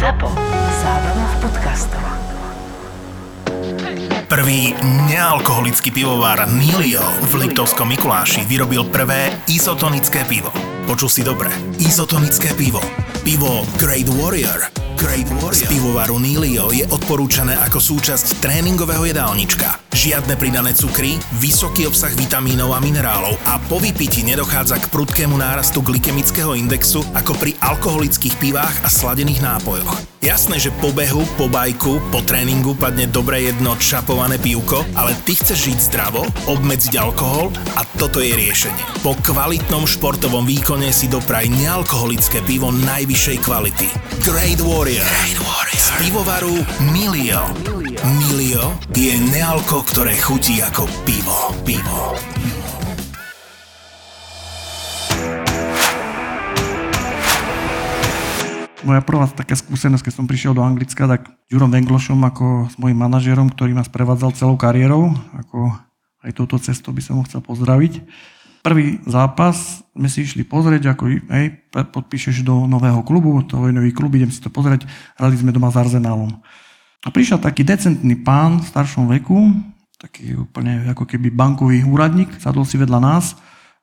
ZAPO. Zábrná v podcastov. Prvý nealkoholický pivovar Nilio v Liptovskom Mikuláši vyrobil prvé izotonické pivo. Počul si dobre. Izotonické pivo. Pivo Great Warrior. Great Warrior. Z pivovaru Nilio je odporúčané ako súčasť tréningového jedálnička. Žiadne pridané cukry, vysoký obsah vitamínov a minerálov a po vypití nedochádza k prudkému nárastu glykemického indexu ako pri alkoholických pivách a sladených nápojoch. Jasné, že po behu, po bajku, po tréningu padne dobre jedno čapované pivko, ale ty chceš žiť zdravo, obmedziť alkohol a toto je riešenie. Po kvalitnom športovom výkone si dopraj nealkoholické pivo najvyššej kvality. Great Warrior. Great Warrior. Z pivovaru Milio. Milio je nealko, ktoré chutí ako pivo. Pivo. Moja prvá taká skúsenosť, keď som prišiel do Anglicka, tak Jurom Venglošom ako s mojim manažerom, ktorý ma sprevádzal celou kariérou, ako aj touto cestou by som ho chcel pozdraviť. Prvý zápas sme si išli pozrieť, ako hej, podpíšeš do nového klubu, to je nový klub, idem si to pozrieť, hrali sme doma s Arzenálom. A prišiel taký decentný pán v staršom veku, taký úplne ako keby bankový úradník, sadol si vedľa nás.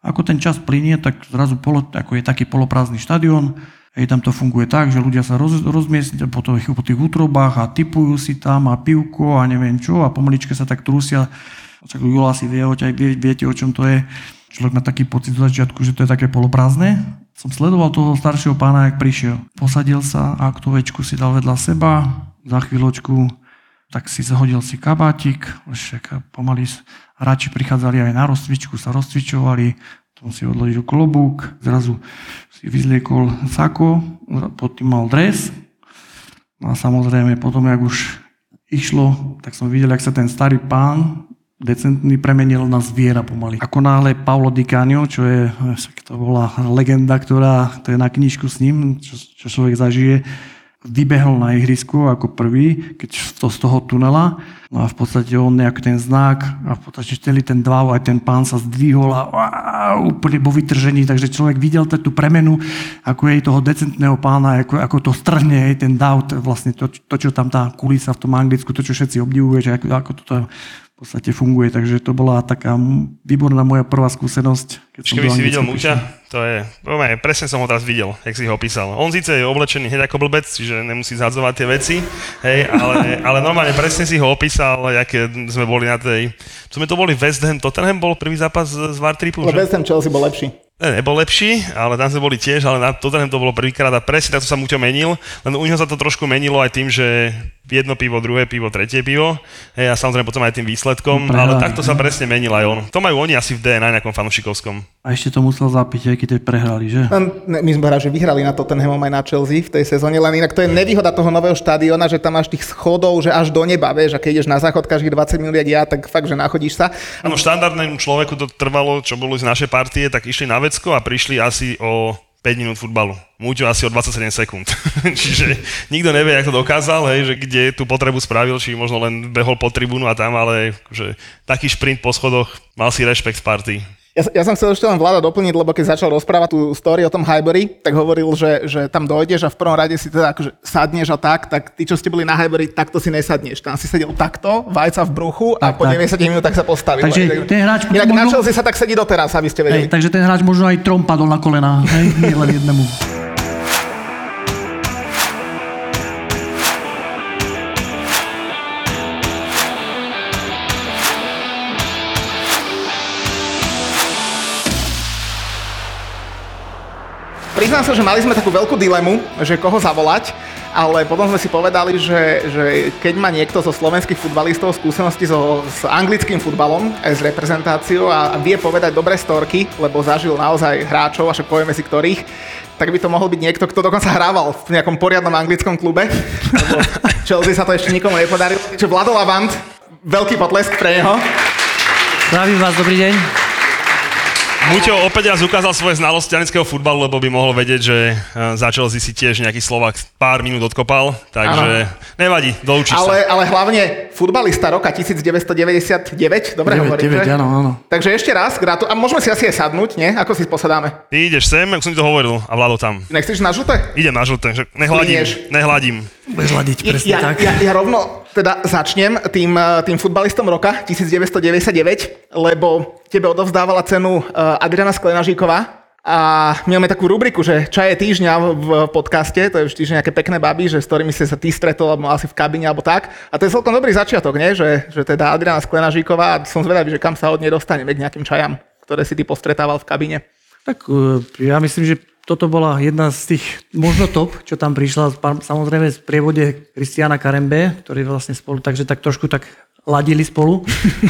Ako ten čas plinie, tak zrazu polo, ako je taký poloprázdny štadión, Hej, tam to funguje tak, že ľudia sa roz, rozmiestnia po, tých, po tých útrobách a typujú si tam a pivko a neviem čo a pomaličke sa tak trusia. Čak Jula si vie, vie, viete, o čom to je. Človek má taký pocit z začiatku, že to je také poloprázdne. Som sledoval toho staršieho pána, jak prišiel. Posadil sa a tú večku si dal vedľa seba. Za chvíľočku tak si zahodil si kabátik, však pomaly hráči prichádzali aj na rozcvičku, sa rozcvičovali, potom si odložil klobúk, zrazu si vyzliekol sako, pod tým mal dres. No a samozrejme potom, jak už išlo, tak som videl, jak sa ten starý pán decentný premenil na zviera pomaly. Ako náhle Paolo Di Canio, čo je, to bola legenda, ktorá, to je na knižku s ním, čo, čo človek zažije, vybehol na ihrisku ako prvý, keď to z toho tunela. No a v podstate on nejaký ten znak a v podstate celý ten dvav, aj ten pán sa zdvihol a, a úplne bol vytržený, takže človek videl tú premenu, ako je toho decentného pána, ako, ako to strhne, aj ten dav, vlastne to, to, čo tam tá kulisa v tom Anglicku, to, čo všetci obdivujú, že ako, ako to v podstate funguje. Takže to bola taká výborná moja prvá skúsenosť. Keď som Keby si videl Muťa, to je, poviem, presne som ho teraz videl, jak si ho opísal. On síce je oblečený hneď ako blbec, čiže nemusí zhadzovať tie veci, hej, ale, ale normálne presne si ho opísal, aké sme boli na tej... Sme to boli West Ham, Tottenham bol prvý zápas z Vartripu, že? West Ham Chelsea bol lepší. Ne, nebol lepší, ale tam sme boli tiež, ale na Tottenham to bolo prvýkrát a presne takto sa Muťo menil, len u neho sa to trošku menilo aj tým, že jedno pivo, druhé pivo, tretie pivo hej, a samozrejme potom aj tým výsledkom, Prehľad. ale takto sa presne menil aj on. To majú oni asi v DNA nejakom fanušikovskom. A ešte to musel zapiť, aj keď prehrali, že? My sme hrali, že vyhrali na Tottenhamom aj na Chelsea v tej sezóne, len inak to je nevýhoda toho nového štadiona, že tam máš tých schodov, že až do neba, vieš, a keď ideš na záchod každých 20 minút, ja, tak fakt, že nachodíš sa. Áno, štandardnému človeku to trvalo, čo boli z našej partie, tak išli na vecko a prišli asi o 5 minút futbalu. Múťo asi o 27 sekúnd. Čiže nikto nevie, ako to dokázal, hej, že kde tú potrebu spravil, či možno len behol po tribúnu a tam, ale že taký šprint po schodoch, mal si rešpekt z party. Ja, ja som chcel ešte len vláda doplniť, lebo keď začal rozprávať tú story o tom Highbury, tak hovoril, že, že tam dojdeš a v prvom rade si teda akože sadneš a tak, tak tí, čo ste boli na Highbury, takto si nesadneš. Tam si sedel takto, vajca v bruchu a tak, po 90 minút tak sa postavil. Takže ten hráč... Inak možno... na sa tak sedí doteraz, aby ste vedeli. Hej, takže ten hráč možno aj trom padol na kolena, hej, nie len jednému. Priznám sa, že mali sme takú veľkú dilemu, že koho zavolať, ale potom sme si povedali, že, že keď má niekto zo slovenských futbalistov skúsenosti so, s anglickým futbalom, aj s reprezentáciou a vie povedať dobré storky, lebo zažil naozaj hráčov, a však povieme si ktorých, tak by to mohol byť niekto, kto dokonca hrával v nejakom poriadnom anglickom klube. Chelsea sa to ešte nikomu nepodarilo. Čiže Vlado Lavant, veľký potlesk pre neho. Zdravím vás, dobrý deň. Muťo opäť raz ukázal svoje znalosti anglického futbalu, lebo by mohol vedieť, že eh, začal si tiež nejaký Slovak pár minút odkopal, takže nevadí, doučíš Ale, sa. ale hlavne futbalista roka 1999, dobre 9, hovorím, 9, že? áno, áno. Takže ešte raz, gratu- a môžeme si asi aj sadnúť, nie? Ako si posadáme? Ty ideš sem, ako som ti to hovoril, a Vlado tam. Nechceš na žlté? Idem na žlté, že nehladím, Klinieš. nehladím. Budeš hľadiť presne ja, tak. Ja, ja rovno teda začnem tým, eh, tým futbalistom roka 1999, lebo tebe odovzdávala cenu eh, Adriana Sklenažíková a my máme takú rubriku, že čaje týždňa v podcaste, to je vždy že nejaké pekné baby, že s ktorými si sa ty stretol, alebo asi v kabine, alebo tak. A to je celkom dobrý začiatok, nie? Že, že teda Adriana Sklenažíková, a som zvedavý, že kam sa od nej dostaneme k nejakým čajam, ktoré si ty postretával v kabine. Tak eh, ja myslím, že toto bola jedna z tých, možno top, čo tam prišla, samozrejme z prievode Kristiana Karembe, ktorí vlastne spolu, takže tak trošku tak ladili spolu.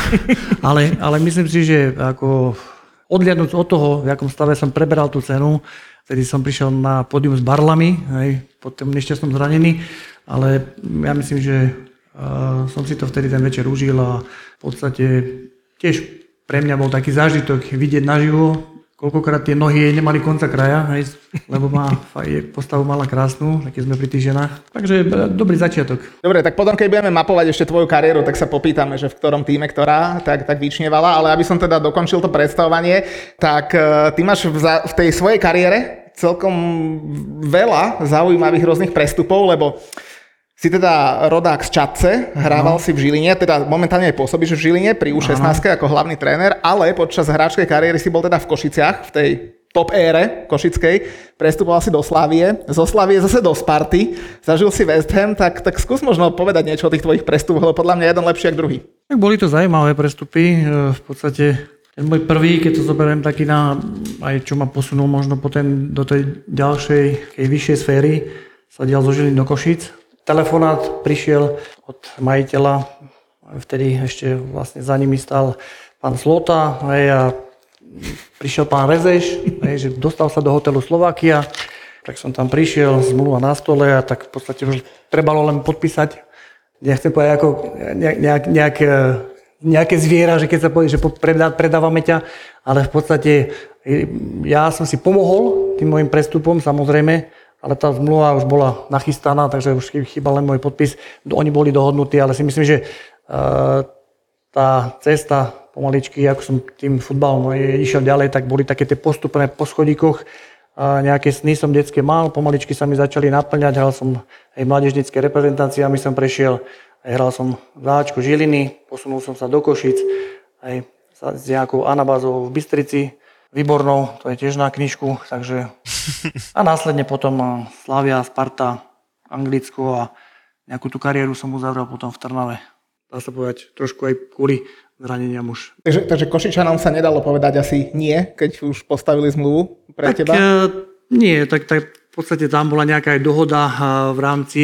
ale, ale myslím si, že ako odliadnúť od toho, v akom stave som preberal tú cenu, vtedy som prišiel na pódium s barlami, hej, po tom nešťastnom zranení, ale ja myslím, že uh, som si to vtedy ten večer užil a v podstate tiež pre mňa bol taký zážitok vidieť naživo, koľkokrát tie nohy jej nemali konca kraja, hej, lebo má, faj- postavu mala krásnu, keď sme pri tých ženách. Takže e, dobrý začiatok. Dobre, tak potom, keď budeme mapovať ešte tvoju kariéru, tak sa popýtame, že v ktorom týme ktorá tak, tak vyčnievala, ale aby som teda dokončil to predstavovanie, tak eh, ty máš v, za, v tej svojej kariére celkom veľa zaujímavých rôznych prestupov, lebo si teda rodák z Čadce, hrával no. si v Žiline, teda momentálne aj pôsobíš v Žiline pri U16 ako hlavný tréner, ale počas hráčskej kariéry si bol teda v Košiciach, v tej top ére košickej, prestupoval si do Slavie, zo Slavie zase do Sparty, zažil si West Ham, tak, tak skús možno povedať niečo o tých tvojich prestupoch, lebo podľa mňa jeden lepší ako druhý. Tak boli to zaujímavé prestupy. e, V podstate ten môj prvý, keď to zoberiem taký na, aj čo ma posunul možno potom do tej ďalšej, tej vyššej sféry, sa dial zo Žiliny do Košic. Telefonát prišiel od majiteľa, vtedy ešte vlastne za nimi stal pán Slota hej, a prišiel pán Rezeš, hej, že dostal sa do hotelu Slovakia, tak som tam prišiel, zmluva na stole a tak v podstate už trebalo len podpísať. Nechcem povedať ako nejak, nejak, nejak, nejaké zviera, že keď sa povie, že predávame ťa, ale v podstate e, ja som si pomohol tým môjim prestupom, samozrejme, ale tá zmluva už bola nachystaná, takže už chýbal len môj podpis. Oni boli dohodnutí, ale si myslím, že uh, tá cesta pomaličky, ako som tým futbalom išiel ďalej, tak boli také tie postupné po schodíkoch, nejaké sny som detské mal, pomaličky sa mi začali naplňať, hral som aj mládežnické reprezentáciami som prešiel, aj hral som záčku Žiliny, posunul som sa do Košic, aj s nejakou anabázou v Bystrici, výbornou, to je tiež na knižku, takže a následne potom Slavia, Sparta, Anglicko a nejakú tú kariéru som uzavrel potom v Trnave. Dá sa povedať, trošku aj kvôli zraneniam už. Takže, takže Košičanom sa nedalo povedať asi nie, keď už postavili zmluvu pre tak, teba. e, nie, tak, tak v podstate tam bola nejaká aj dohoda e, v rámci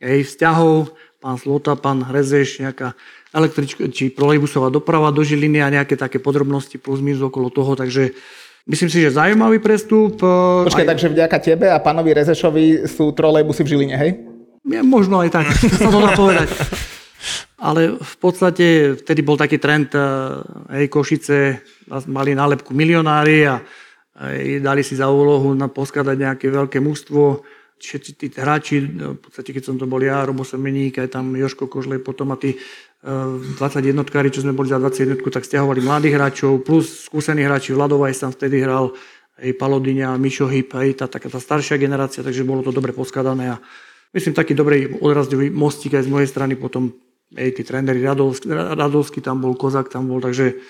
jej vzťahov, pán Slota, pán Rezeš, nejaká električka, či trolejbusová doprava do Žiliny a nejaké také podrobnosti plus minus okolo toho, takže myslím si, že zaujímavý prestup. e, Počkaj, aj- takže vďaka tebe a pánovi Rezešovi sú trolejbusy v Žiline, hej? Ja, možno aj tak, sa to dá povedať. Ale v podstate vtedy bol taký trend, eh, hej, Košice mali nálepku milionári a hej, dali si za úlohu na poskladať nejaké veľké mužstvo. Všetci tí hráči, no, v podstate keď som to bol ja, Robo Semeník, aj tam Joško Kožlej, potom a tí eh, 21 čo sme boli za 21 tak stiahovali mladých hráčov, plus skúsení hráči, Vladovaj tam vtedy hral, aj Palodiňa, Mišo Hyp, aj tá, taká tá staršia generácia, takže bolo to dobre poskladané a myslím taký dobrý odrazďový mostík aj z mojej strany potom aj tí tréneri Radovský, Radovský tam bol, Kozak tam bol, takže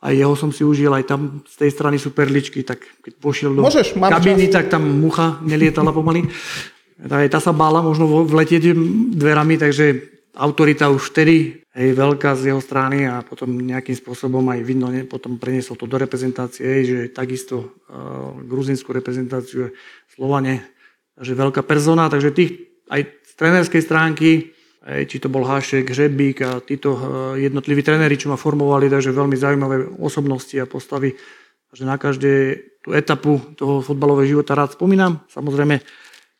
aj jeho som si užil, aj tam z tej strany superličky, tak keď pošiel do Môžeš, máme kabíny, čas. tak tam mucha nelietala pomaly. Aj tá sa bála možno vletieť dverami, takže autorita už vtedy hej, veľká z jeho strany a potom nejakým spôsobom aj vidno, ne, potom preniesol to do reprezentácie, hej, že takisto uh, gruzinskú reprezentáciu Slovane, takže veľká persona, takže tých aj z trénerskej stránky, aj či to bol Hašek, Žebík a títo uh, jednotliví tréneri, čo ma formovali, takže veľmi zaujímavé osobnosti a postavy, že na každé tú etapu toho fotbalového života rád spomínam. Samozrejme,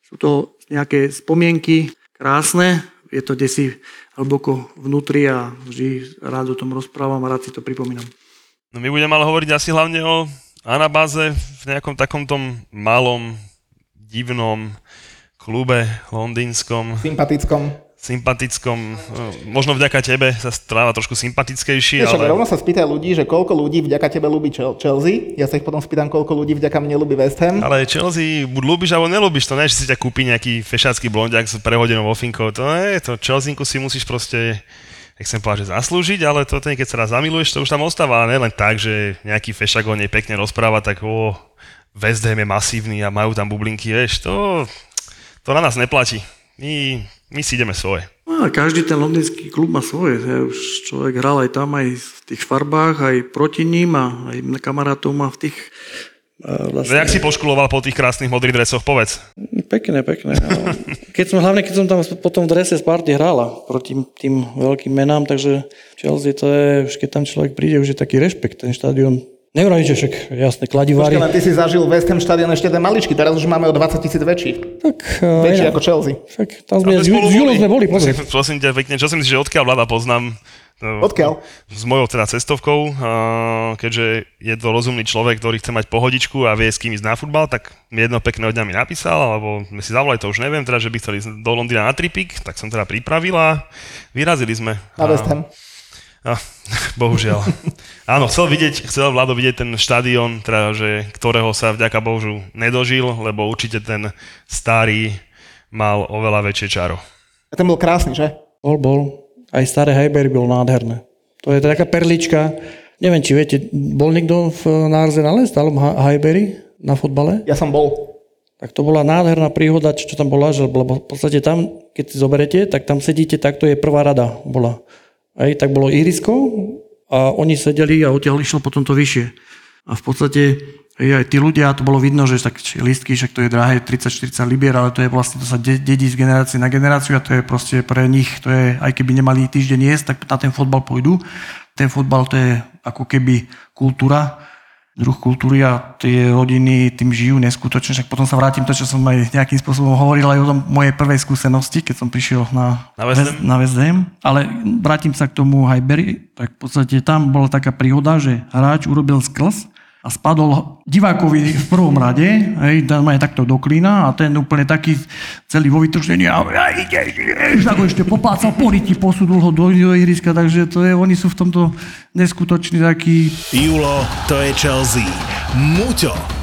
sú to nejaké spomienky krásne, je to desi hlboko vnútri a vždy rád o tom rozprávam a rád si to pripomínam. No my budeme ale hovoriť asi hlavne o anabáze v nejakom takom tom malom, divnom klube londýnskom, Sympatickom. Sympatickom, eh, možno vďaka tebe sa stráva trošku sympatickejší, Vieš, ale... rovno sa spýtaj ľudí, že koľko ľudí vďaka tebe ľúbi Chel- Chelsea. Ja sa ich potom spýtam, koľko ľudí vďaka mne ľúbi West Ham. Ale Chelsea buď ľúbiš alebo nelúbiš, to nie, že si ťa kúpi nejaký fešácky blondiak s prehodenou ofinkou, to nie, to Chelsea si musíš proste chcem povedať, že zaslúžiť, ale to keď sa raz zamiluješ, to už tam ostáva, ale len tak, že nejaký fešak o nej pekne rozpráva, tak o, West Ham je masívny a majú tam bublinky, vieš, to, to na nás neplatí. My, my si ideme svoje. No, každý ten londýnsky klub má svoje. Ja už človek hral aj tam, aj v tých farbách, aj proti ním a aj kamarátov má v tých Vlastne... Jak si poškuloval po tých krásnych modrých dresoch, povedz. Pekné, pekné. No. Keď som, hlavne keď som tam potom v drese z party hrala proti tým veľkým menám, takže Chelsea to je, už keď tam človek príde, už je taký rešpekt, ten štadión. Nevrajím, že však jasné, kladivári. Počkaj, len ty si zažil West Ham štadión ešte ten maličký, teraz už máme o 20 tisíc väčší. Tak, Väčší uh, ako Chelsea. Však tam sme, Julom sme boli, pozri. Prosím, prosím ťa pekne, čo si myslíš, že odkiaľ vláda poznám? No, Odkiaľ? S mojou teda cestovkou, keďže je to rozumný človek, ktorý chce mať pohodičku a vie s kým ísť na futbal, tak mi jedno pekné dňa mi napísal, alebo sme si zavolali, to už neviem, teda, že by chceli ísť do Londýna na tripik, tak som teda pripravila vyrazili sme. Na West Ham. A, bohužiaľ. Áno, chcel vidieť, chcel Vlado vidieť ten štadión, teda, že, ktorého sa vďaka Božu nedožil, lebo určite ten starý mal oveľa väčšie čaro. A ten bol krásny, že? Bol, bol. Aj staré Highbury bol nádherné. To je taká perlička. Neviem, či viete, bol niekto v na Arsenale, stále Highbury na futbale? Ja som bol. Tak to bola nádherná príhoda, čo tam bola, že lebo v podstate tam, keď si zoberete, tak tam sedíte, tak to je prvá rada bola. Aj tak bolo irisko a oni sedeli a odtiaľ išlo potom to vyššie. A v podstate aj tí ľudia, to bolo vidno, že tak listky, však to je drahé 30-40 libier, ale to je vlastne, to sa dedí z generácie na generáciu a to je proste pre nich, to je, aj keby nemali týždeň jesť, tak na ten fotbal pôjdu. Ten fotbal to je ako keby kultúra, druh kultúry a tie rodiny tým žijú neskutočne. Však potom sa vrátim to, čo som aj nejakým spôsobom hovoril aj o tom mojej prvej skúsenosti, keď som prišiel na, Na West na West Ham. Ale vrátim sa k tomu Highbury, tak v podstate tam bola taká príhoda, že hráč urobil sklz a spadol divákovi v prvom rade, hej, tam aj takto do klína a ten úplne taký celý vo vytržení a ja ide, ide, tak ho ešte poplácal po ryti, posudol ho do, do ihriska, takže to je, oni sú v tomto neskutoční takí Julo, to je Chelsea. Muťo,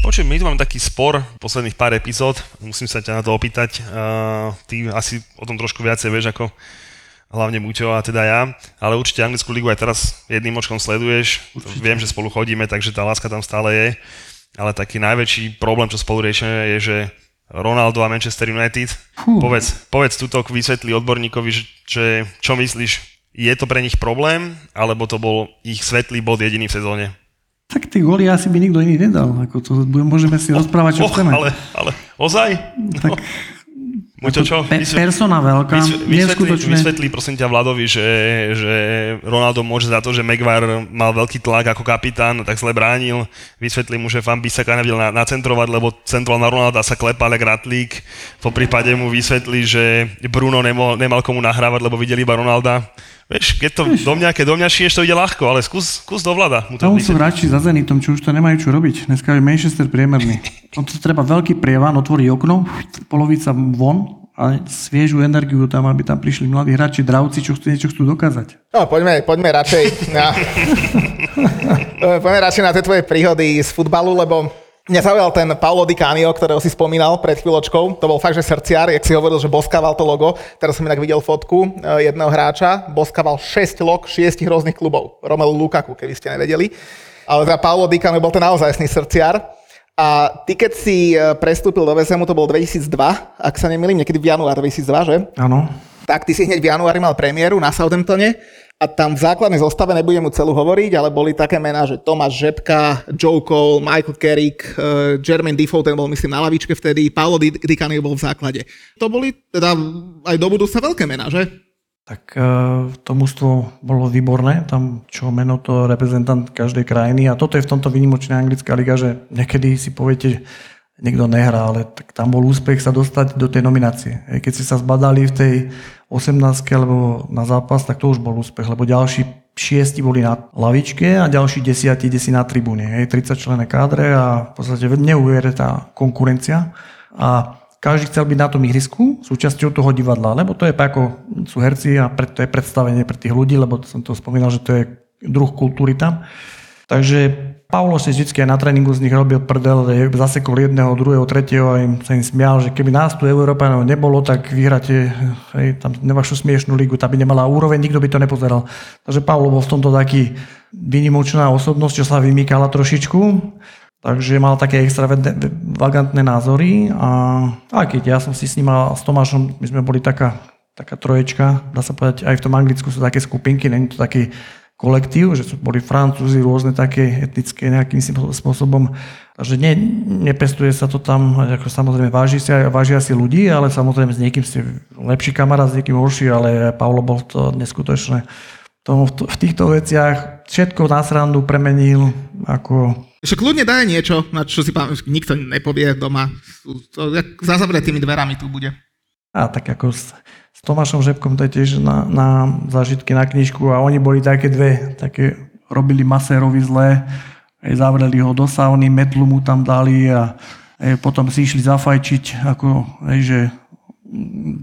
Počuj, my tu máme taký spor posledných pár epizód, musím sa ťa na to opýtať. Uh, ty asi o tom trošku viacej vieš ako hlavne Muťo a teda ja, ale určite anglickú ligu aj teraz jedným očkom sleduješ. Určite. Viem, že spolu chodíme, takže tá láska tam stále je. Ale taký najväčší problém, čo spolu riešime, je, že Ronaldo a Manchester United. Fú. Povedz, povedz túto vysvetli odborníkovi, že, že čo myslíš, je to pre nich problém, alebo to bol ich svetlý bod jediný v sezóne? Tak tie góly asi by nikto iný nedal. Ako to, môžeme si rozprávať, čo Och, chceme. ale, ale ozaj? Tak, Muťo, čo? pe- persona veľká, Vysvetlí, neskutočné. vysvetlí prosím ťa Vladovi, že, že Ronaldo môže za to, že Maguire mal veľký tlak ako kapitán, tak zle bránil. Vysvetlí mu, že Van Bissaka nevedel na, nacentrovať, lebo centroval na Ronalda sa klepal jak ratlík. Po prípade mu vysvetlí, že Bruno nemal, nemal komu nahrávať, lebo videli iba Ronalda. Vieš, keď to do mňa, keď do mňa šiješ, to ide ľahko, ale skús, skús do Vlada. Mu to sú vysvetliť. radši za Zenitom, čo už to nemajú čo robiť. Dneska je Manchester priemerný. Tam to treba veľký prievan, otvorí okno, polovica von a sviežu energiu tam, aby tam prišli mladí hráči, dravci, čo chcú, niečo chcú dokázať. No, poďme, poďme radšej na... poďme radšej na tie tvoje príhody z futbalu, lebo mňa zaujal ten Paolo Di Canio, ktorého si spomínal pred chvíľočkou. To bol fakt, že srdciar, jak si hovoril, že boskával to logo. Teraz som inak videl fotku eh, jedného hráča, boskával 6 log 6 rôznych klubov. Romelu Lukaku, keby ste nevedeli. Ale teda Paolo Di Canio bol ten naozajstný srdciar. A ty, keď si eh, prestúpil do VSM, to bol 2002, ak sa nemýlim, niekedy v január 2002, že? Áno. tak ty si hneď v januári mal premiéru na Southamptone A tam v základnej zostave nebudem mu celú hovoriť, ale boli také mená, že Tomáš Žepka, Joe Cole, Michael Carrick, uh, Jermaine Defoe, ten bol myslím na lavičke vtedy, Paolo Di, Di Canio bol v základe. To boli teda aj do budúcna veľké mená, že? Tak e, to mústvo bolo výborné, tam čo meno to reprezentant každej krajiny a toto je v tomto výnimočná anglická liga, že niekedy si poviete, niekto nehrá, ale tak tam bol úspech sa dostať do tej nominácie. Keď si sa zbadali v tej 18 alebo na zápas, tak to už bol úspech, lebo ďalší šiesti boli na lavičke a ďalší desiatí ide si na tribúne. Hej, 30 člené kádre a v podstate tá konkurencia. A každý chcel byť na tom ihrisku, súčasťou toho divadla, lebo to je ako sú herci a pre, to je predstavenie pre tých ľudí, lebo som to spomínal, že to je druh kultúry tam. Takže Paulo si vždy aj na tréningu z nich robil prdel, zasekol jedného, druhého, tretieho a im sa im smial, že keby nás tu Európanov nebolo, tak vyhráte hej, tam vašu smiešnú ligu, tá by nemala úroveň, nikto by to nepozeral. Takže Paulo bol v tomto taký vynimočná osobnosť, čo sa vymýkala trošičku, takže mal také extravagantné názory a aj keď ja som si s ním a s Tomášom, my sme boli taká, taká troječka, dá sa povedať, aj v tom Anglicku sú také skupinky, není to taký kolektív, že sú, boli Francúzi rôzne také etnické nejakým spôsobom. Takže ne, nepestuje sa to tam, ako samozrejme váži si, vážia si ľudí, ale samozrejme s niekým si lepší kamarát, s niekým horší, ale Paulo bol to neskutočné. To, v týchto veciach všetko na srandu premenil ako... Ešte kľudne daj niečo, na čo si pán, nikto nepovie doma. To, za zavretými dverami tu bude. A tak ako s Tomášom Žebkom to je tiež na, na zážitky na knižku a oni boli také dve, také robili masérovi zlé, aj zavreli ho do sauny, metlu mu tam dali a aj potom si išli zafajčiť, ako, aj, že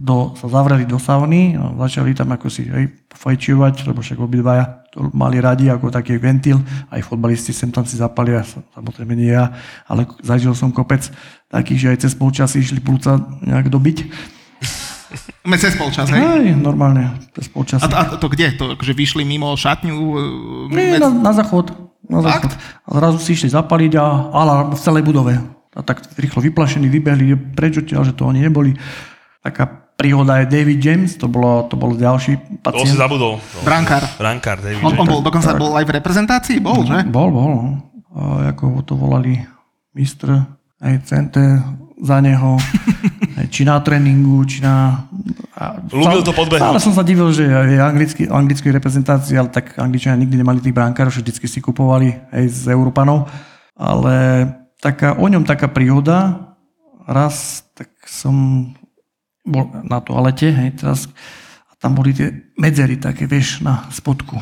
do, sa zavreli do sauny a začali tam ako si aj fajčiovať, lebo však obidvaja to mali radi ako taký ventil, aj fotbalisti sem tam si zapali, a samozrejme nie ja, ale zažil som kopec takých, že aj cez polčas išli plúca nejak dobiť. Cez polčas, hej? Aj, normálne, cez polčas. A, a to kde? To, že vyšli mimo šatňu? E, Nie, na, na záchod. Na záchod. A zrazu si išli zapaliť a alarm v celej budove. A tak rýchlo vyplašení vybehli preč odtiaľ, že to oni neboli. Taká príhoda je David James, to bolo, to bol ďalší pacient. To si zabudol. Brankár. Brankár, David on, James. on bol, dokonca tak. bol aj v reprezentácii, bol, že? Bol, bol. No. A ako to volali mistr, aj center za neho, či na tréningu, či na... Ľúbil to podbehnúť. Stále som sa divil, že je anglický, anglický reprezentácii, ale tak Angličania nikdy nemali tých brankárov, že vždy si kupovali aj z Európanov. Ale taká, o ňom taká príhoda, raz tak som bol na toalete, hej, teraz, a tam boli tie medzery také, vieš, na spodku.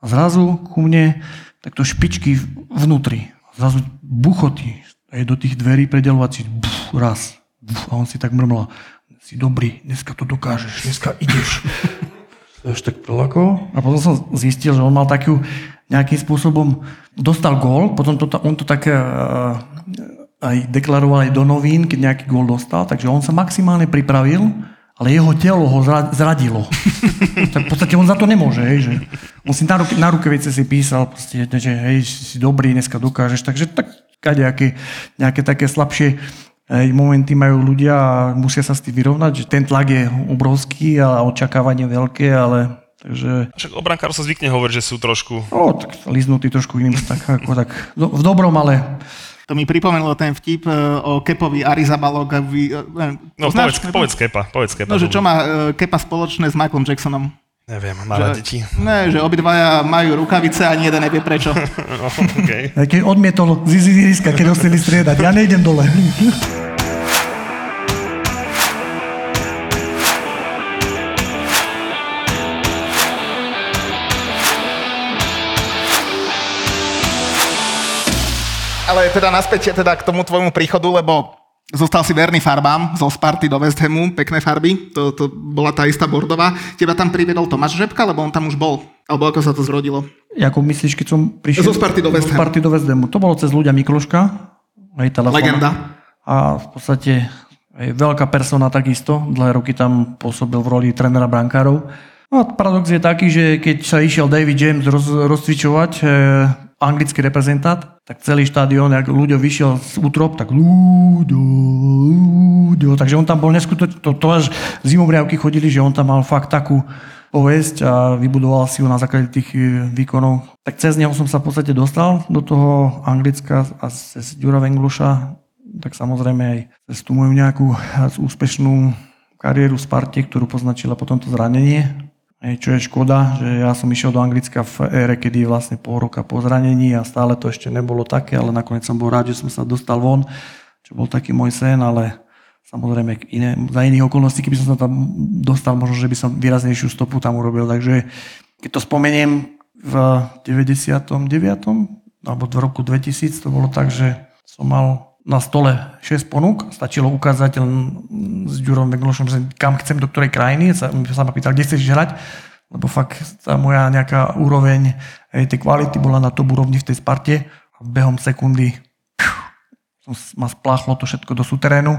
A zrazu ku mne takto špičky vnútri. Zrazu buchoty, aj do tých dverí predelovací, buf, raz. Buf, a on si tak mrmlal, si dobrý, dneska to dokážeš, dneska ideš. Až tak prelako. A potom som zistil, že on mal takú, nejakým spôsobom, dostal gól, potom to, on to tak uh, aj deklaroval aj do novín, keď nejaký gól dostal, takže on sa maximálne pripravil, ale jeho telo ho zradilo. tak v podstate on za to nemôže, hej, že on si na, ruke, na rukavice si písal, proste, že hej, si dobrý, dneska dokážeš, takže tak kadejaké, nejaké také slabšie momenty majú ľudia a musia sa s tým vyrovnať, že ten tlak je obrovský a očakávanie veľké, ale takže... Však o brankárov sa zvykne hovoriť, že sú trošku... No, tak liznutý trošku iným, tak ako tak v dobrom, ale... To mi pripomenulo ten vtip e, o Kepovi Arizabalogovi. E, no, povedz, povedz Kepa, povedz Kepa. No, že čo má e, Kepa spoločné s Michaelom Jacksonom? Neviem, malé deti. Ne, že obidvaja majú rukavice a ani jeden nevie prečo. no, okay. Keď odmietol z ihriska, keď ho chceli striedať. Ja nejdem dole. Ale teda naspäť teda k tomu tvojmu príchodu, lebo Zostal si verný farbám zo Sparty do West Hamu, pekné farby, to, to bola tá istá bordová. Teba tam priviedol Tomáš Žebka, lebo on tam už bol? Alebo ako sa to zrodilo? Ako myslíš, keď som prišiel... Zo Sparty do West Hamu. Sparty do West Hamu. To bolo cez ľudia Mikloška. Aj telefón. Legenda. A v podstate aj veľká persona takisto. Dlhé roky tam pôsobil v roli trénera brankárov. No a paradox je taký, že keď sa išiel David James roz, rozcvičovať, e, anglický reprezentát, tak celý štadión, ak ľudia vyšiel z útrop, tak ľuďo, ľuďo, takže on tam bol neskutočný, to, to až zimobriavky chodili, že on tam mal fakt takú povesť a vybudoval si ju na základe tých e, výkonov. Tak cez neho som sa v podstate dostal do toho Anglicka a cez Ďura Vengluša, tak samozrejme aj cez tú moju nejakú úspešnú kariéru v Sparte, ktorú poznačila potom to zranenie. Hej, čo je škoda, že ja som išiel do Anglicka v ére, kedy vlastne pol roka po zranení a stále to ešte nebolo také, ale nakoniec som bol rád, že som sa dostal von, čo bol taký môj sen, ale Samozrejme, iné, za iných okolností, keby som sa tam dostal, možno, že by som výraznejšiu stopu tam urobil. Takže keď to spomeniem v 99. alebo v roku 2000, to bolo tak, že som mal na stole 6 ponúk, stačilo ukázať len s Ďurom Meglošom, kam chcem, do ktorej krajiny, sa, sa ma pýtal, kde chceš hrať, lebo fakt tá moja nejaká úroveň tej kvality bola na top úrovni v tej Sparte. A behom sekundy som, ma spláchlo to všetko do súterénu.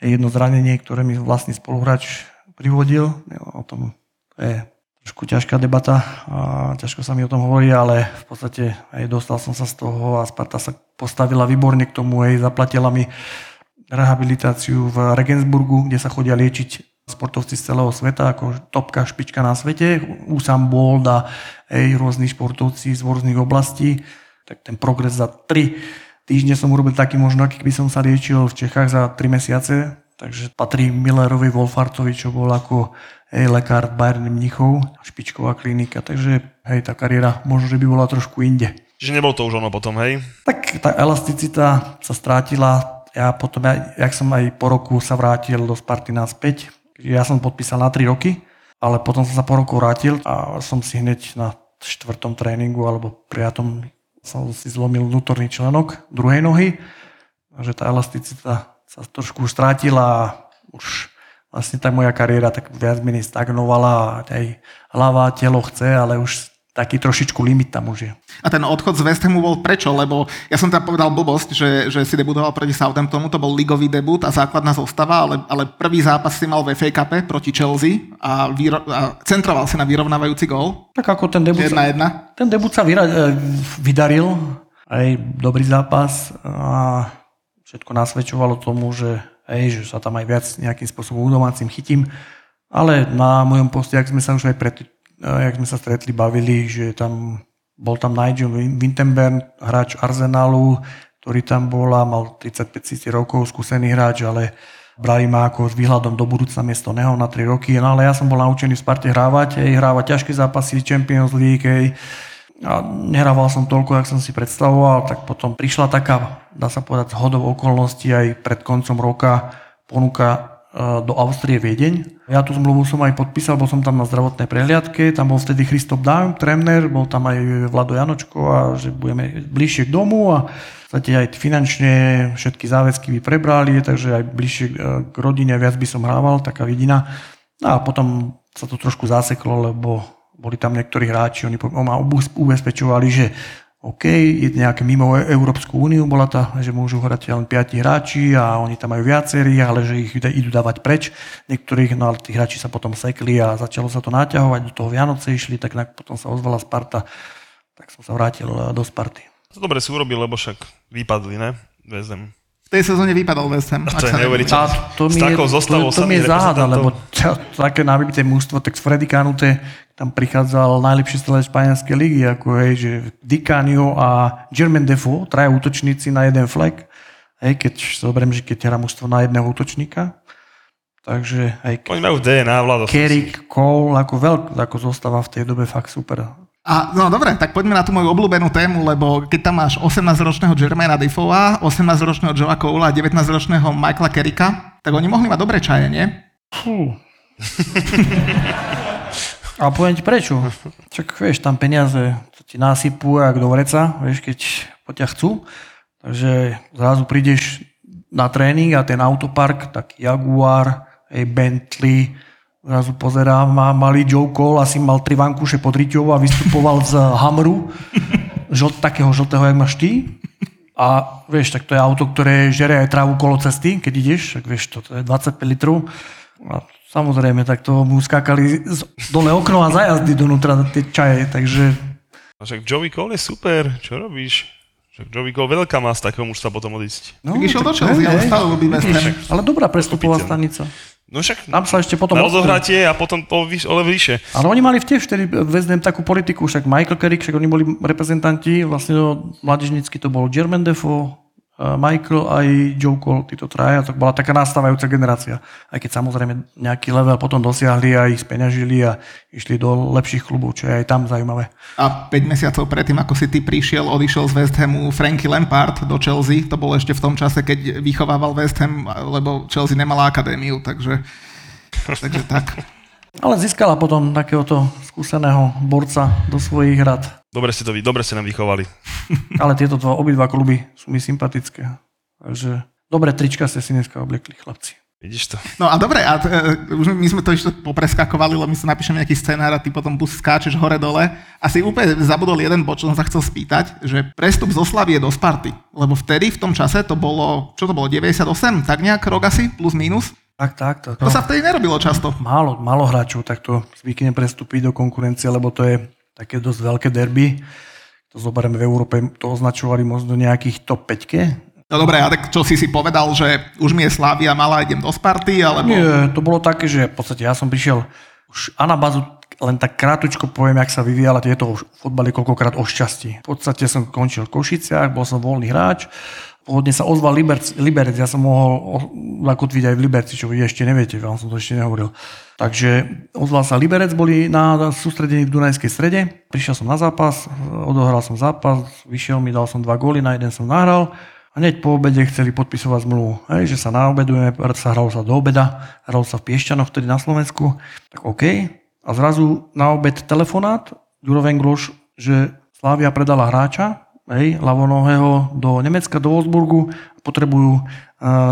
Jedno zranenie, ktoré mi vlastný spoluhráč privodil. O tom to je trošku ťažká debata a ťažko sa mi o tom hovorí, ale v podstate aj dostal som sa z toho a Sparta sa postavila výborne k tomu, aj zaplatila mi rehabilitáciu v Regensburgu, kde sa chodia liečiť sportovci z celého sveta, ako topka, špička na svete, Usam Bold a aj rôzni športovci z rôznych oblastí, tak ten progres za 3 týždne som urobil taký možno, aký by som sa liečil v Čechách za 3 mesiace, takže patrí Millerovi Wolfartovi, čo bol ako hej, lekár Bayern Mnichov, špičková klinika, takže hej, tá kariéra možno, že by bola trošku inde. Čiže nebol to už ono potom, hej? Tak tá elasticita sa strátila, ja potom, ja, jak som aj po roku sa vrátil do Sparty naspäť, ja som podpísal na 3 roky, ale potom som sa po roku vrátil a som si hneď na štvrtom tréningu alebo priatom som si zlomil vnútorný členok druhej nohy, že tá elasticita sa trošku strátila a už vlastne tá moja kariéra tak viac menej stagnovala a aj hlava, telo chce, ale už taký trošičku limit tam už je. A ten odchod z West Hamu bol prečo? Lebo ja som tam povedal blbosť, že, že si debutoval proti Southamptonu, to bol ligový debut a základná zostava, ale, ale prvý zápas si mal v FA Cup proti Chelsea a, výro, a centroval si na vyrovnávajúci gól. Tak ako ten debut, jedna, jedna. Ten debut sa vyra, e, vydaril, aj dobrý zápas a všetko nasvedčovalo tomu, že, hej, že sa tam aj viac nejakým spôsobom domácim chytím. Ale na mojom poste, ak sme sa už aj pred jak sme sa stretli, bavili, že tam bol tam Nigel Wintenberg, hráč Arsenalu, ktorý tam bol a mal 35 rokov, skúsený hráč, ale brali ma ako s výhľadom do budúcna miesto neho na 3 roky. No ale ja som bol naučený v Sparte hrávať, aj hrávať ťažké zápasy, Champions League, aj, a nehrával som toľko, jak som si predstavoval, tak potom prišla taká, dá sa povedať, zhodov okolností aj pred koncom roka ponuka E, do Austrie Viedeň. Ja tú zmluvu som aj podpísal, bol som tam na zdravotnej prehliadke, tam bol vtedy Christoph Daum, tréner, bol tam aj Vlado Janočko a že budeme bližšie k domu a podstate aj finančne všetky záväzky by prebrali, takže aj bližšie e, k rodine viac by som hrával, taká vidina. No a potom sa to trošku zaseklo, lebo boli tam niektorí hráči, oni ma ubezpečovali, že OK, je nejaké mimo e- Európsku úniu, bola tá, že môžu hrať len 5 hráči a oni tam majú viacerí, ale že ich idú dávať preč. Niektorých, no ale tí hráči sa potom sekli a začalo sa to naťahovať, do toho Vianoce išli, tak potom sa ozvala Sparta, tak som sa vrátil e, do Sparty. Dobre si urobil, lebo však vypadli, ne? Vezem tej sezóne vypadol West Ham. To je neuveriteľné. To, to, mi je, to, to mi je záhada, lebo to, také nabité mústvo, tak z Freddy Kanute tam prichádzal najlepší strelec španielskej ligy, ako hej, že Di Canio a Jermaine Defoe, traja útočníci na jeden flek. Hej, keď zoberiem, že keď hrá mústvo na jedného útočníka, Takže aj Oni majú DNA, Vlado. Kerik, Cole, ako veľk, ako zostáva v tej dobe fakt super. A, no dobre, tak poďme na tú moju obľúbenú tému, lebo keď tam máš 18-ročného Jermaina Defoa, 18-ročného Joa Cola a 19-ročného Michaela Kerika, tak oni mohli mať dobré čaje, nie? Fú. a poviem ti prečo. Čak vieš, tam peniaze to ti nasypú jak do vreca, vieš, keď po ťa chcú. Takže zrazu prídeš na tréning a ten autopark, tak Jaguar, Bentley, Zrazu pozerám, má malý Joe Cole, asi mal tri vankúše pod riťou a vystupoval z Hamru, žlt, takého žltého, jak máš ty. A vieš, tak to je auto, ktoré žere aj trávu kolo cesty, keď ideš, tak vieš, to, to je 25 litrov. A samozrejme, tak to mu skákali dole okno a zajazdy donútra tie čaje, takže A však Joey Cole je super, čo robíš? Však Joey Cole veľká má z takého mužstva potom odísť. No, Tak išiel do Chelsea, ale stále Ale dobrá prestupová stanica. No však Tam sa ešte potom... na rozohratie a potom o, vyš, level vyššie. Ale oni mali tiež vtedy väznem takú politiku, však Michael Carrick, však oni boli reprezentanti, vlastne do mladežnícky to bol Jermaine Defoe, Michael aj Joe Cole, títo traja, to bola taká nastávajúca generácia. Aj keď samozrejme nejaký level potom dosiahli a ich speňažili a išli do lepších klubov, čo je aj tam zaujímavé. A 5 mesiacov predtým, ako si ty prišiel, odišiel z West Hamu Frankie Lampard do Chelsea. To bolo ešte v tom čase, keď vychovával West Ham, lebo Chelsea nemala akadémiu, takže, takže tak. Ale získala potom takéhoto skúseného borca do svojich rad. Dobre ste, to, vy- dobre ste nám vychovali. Ale tieto dva, obidva kluby sú mi sympatické. Takže dobré trička ste si dneska obliekli, chlapci. Vidíš to? No a dobre, a t- e, už my sme to ešte popreskakovali, lebo my sa napíšeme nejaký scenár a ty potom bus skáčeš hore-dole. A si úplne zabudol jeden bod, čo som sa chcel spýtať, že prestup zo Slavie do Sparty. Lebo vtedy, v tom čase, to bolo, čo to bolo, 98, tak nejak rok asi, plus minus. Tak, tak. To, To sa vtedy nerobilo často. málo, málo hráčov takto zvykne prestúpiť do konkurencie, lebo to je také dosť veľké derby. To zoberieme v Európe, to označovali možno nejakých top 5 No dobre, a tak čo si si povedal, že už mi je Slavia malá, idem do Sparty, alebo... Nie, to bolo také, že v podstate ja som prišiel už a na bazu len tak krátučko poviem, jak sa vyvíjala tieto fotbaly koľkokrát o šťastí. V podstate som končil v Košiciach, bol som voľný hráč, pôvodne sa ozval Liberec, Liberec ja som mohol zakotviť aj v Liberci, čo vy ešte neviete, vám som to ešte nehovoril. Takže ozval sa Liberec, boli na sústredení v Dunajskej strede, prišiel som na zápas, odohral som zápas, vyšiel mi, dal som dva góly, na jeden som nahral, a hneď po obede chceli podpisovať zmluvu, hej, že sa naobedujeme, sa hralo sa do obeda, hralo sa v Piešťanoch, vtedy na Slovensku, tak OK. A zrazu na obed telefonát, Ďuro Vengloš, že Slávia predala hráča, hej, ľavonohého do Nemecka, do Wolfsburgu, potrebujú uh,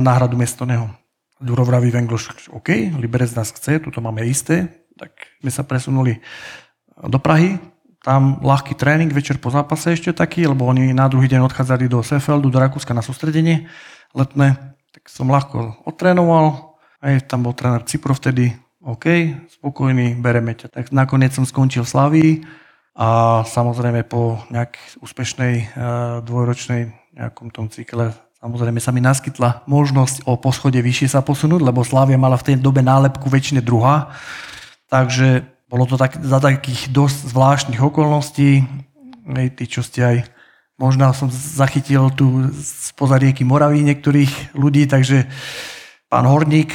náhradu miesto neho. Ďuro vraví Vengloš, OK, Liberec nás chce, tu máme isté, tak sme sa presunuli do Prahy, tam ľahký tréning, večer po zápase ešte taký, lebo oni na druhý deň odchádzali do Sefeldu, do Rakúska na sústredenie letné, tak som ľahko odtrénoval, aj tam bol tréner Cipro vtedy, OK, spokojný, bereme ťa. Tak nakoniec som skončil v Slavii a samozrejme po nejak úspešnej e, dvojročnej nejakom tom cykle Samozrejme sa mi naskytla možnosť o poschode vyššie sa posunúť, lebo Slavia mala v tej dobe nálepku väčšine druhá. Takže bolo to tak, za takých dosť zvláštnych okolností. Hej, tí, čo ste aj, možno som zachytil tu spoza rieky Moraví niektorých ľudí, takže pán Horník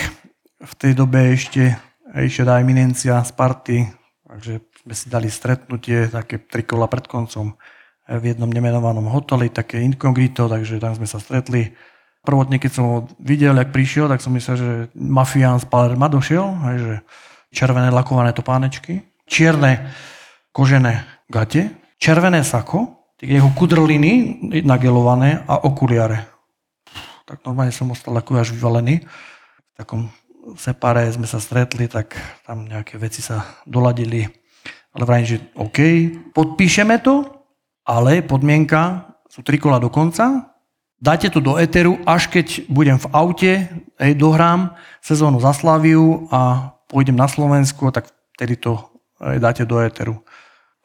v tej dobe ešte ešte eminencia Sparty, takže sme si dali stretnutie, také tri kola pred koncom v jednom nemenovanom hoteli, také inkognito, takže tam sme sa stretli. Prvotne, keď som ho videl, jak prišiel, tak som myslel, že mafián z Palerma došiel, hej, že červené lakované topánečky, čierne kožené gate, červené sako, jeho kudrliny nagelované a okuliare. Tak normálne som ostal ako až vyvalený. V takom separe sme sa stretli, tak tam nejaké veci sa doladili. Ale vrajím, že OK, podpíšeme to, ale podmienka sú tri kola do konca, dáte to do Eteru, až keď budem v aute, hej, dohrám sezónu za Slaviu a pôjdem na Slovensku, tak vtedy to hej, dáte do Eteru.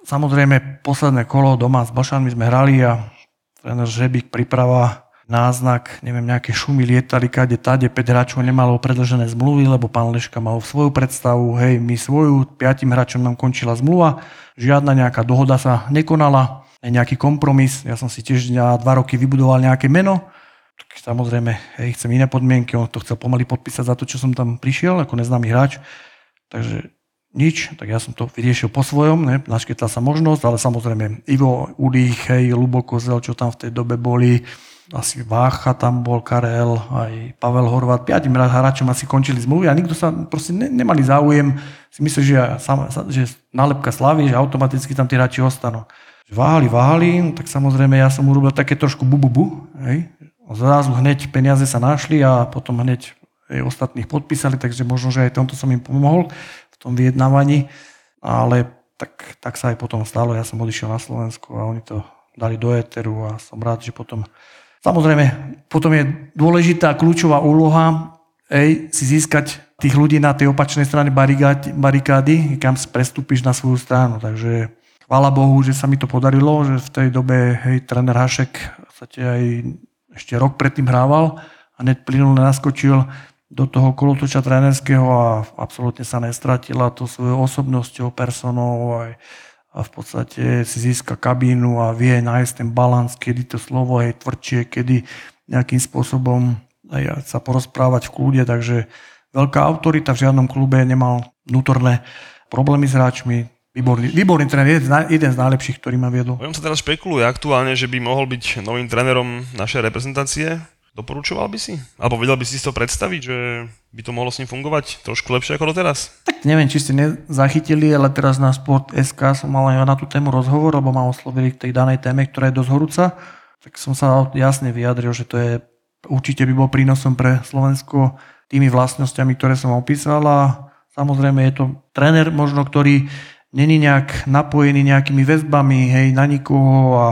Samozrejme, posledné kolo doma s Bašanmi sme hrali a tréner Žebík príprava náznak, neviem, nejaké šumy lietali, kade tade, 5 hráčov nemalo predlžené zmluvy, lebo pán Leška mal svoju predstavu, hej, my svoju, piatim hráčom nám končila zmluva, žiadna nejaká dohoda sa nekonala, nejaký kompromis, ja som si tiež na dva roky vybudoval nejaké meno, tak samozrejme, hej, chcem iné podmienky, on to chcel pomaly podpísať za to, čo som tam prišiel, ako neznámy hráč, takže nič, tak ja som to vyriešil po svojom, ne, naškytla sa možnosť, ale samozrejme Ivo Udých, hej, Lubo Kozel, čo tam v tej dobe boli, asi Vácha tam bol, Karel, aj Pavel Horvat, piatim hráčom asi končili zmluvy a nikto sa proste ne, nemali záujem, si myslí, že, že nálepka slavy, že automaticky tam tí hráči ostanú. Váhali, váhali, tak samozrejme ja som urobil také trošku bububu, hej, zrazu hneď peniaze sa našli a potom hneď hej, ostatných podpísali, takže možno, že aj tomto som im pomohol v tom vyjednávaní, ale tak, tak sa aj potom stalo, ja som odišiel na Slovensku a oni to dali do éteru a som rád, že potom Samozrejme, potom je dôležitá kľúčová úloha ej, si získať tých ľudí na tej opačnej strane barikády, kam prestúpiš na svoju stranu. Takže chvála Bohu, že sa mi to podarilo, že v tej dobe, hej, tréner Hašek podstate aj ešte rok predtým hrával a hneď plynule naskočil do toho kolotoča trénerského a absolútne sa nestratila to svojou osobnosťou, personou aj a v podstate si získa kabínu a vie nájsť ten balans, kedy to slovo je tvrdšie, kedy nejakým spôsobom aj sa porozprávať v kľude, takže veľká autorita v žiadnom klube nemal vnútorné problémy s hráčmi, výborný, výborný tréner, jeden, z- najlepších, ktorý ma viedol. Ňom sa teraz špekuluje aktuálne, že by mohol byť novým trénerom našej reprezentácie. Doporučoval by si? Alebo vedel by si to predstaviť, že by to mohlo s ním fungovať trošku lepšie ako doteraz? Tak neviem, či ste nezachytili, ale teraz na Sport SK som mal aj na tú tému rozhovor, lebo ma oslovili k tej danej téme, ktorá je dosť horúca. Tak som sa jasne vyjadril, že to je určite by bol prínosom pre Slovensko tými vlastnosťami, ktoré som opísal a samozrejme je to tréner možno, ktorý není nejak napojený nejakými väzbami, hej, na nikoho a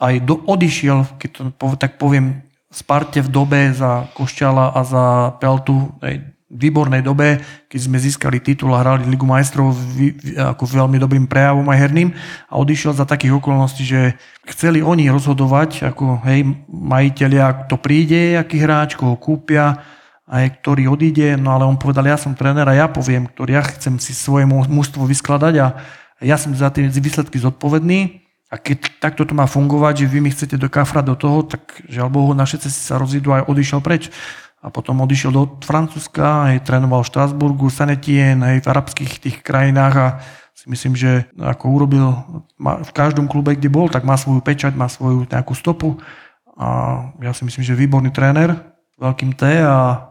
aj do, odišiel, keď to tak poviem, Sparte v dobe za Košťala a za Peltu, hej, výbornej dobe, keď sme získali titul a hrali Ligu majstrov ako veľmi dobrým prejavom aj herným. A odišiel za takých okolností, že chceli oni rozhodovať, ako hej, majiteľia, kto príde, aký hráč, koho kúpia, aj ktorý odíde, no ale on povedal, ja som tréner a ja poviem, ktorý ja chcem si svoje mužstvo vyskladať a ja som za tie výsledky zodpovedný a keď takto to má fungovať, že vy mi chcete do kafra do toho, tak žiaľ Bohu, naše cesty sa rozídu a odišiel preč. A potom odišiel do Francúzska, aj trénoval v Štrasburgu, Sanetien, aj v arabských tých krajinách a si myslím, že ako urobil v každom klube, kde bol, tak má svoju pečať, má svoju nejakú stopu a ja si myslím, že výborný tréner, veľkým T a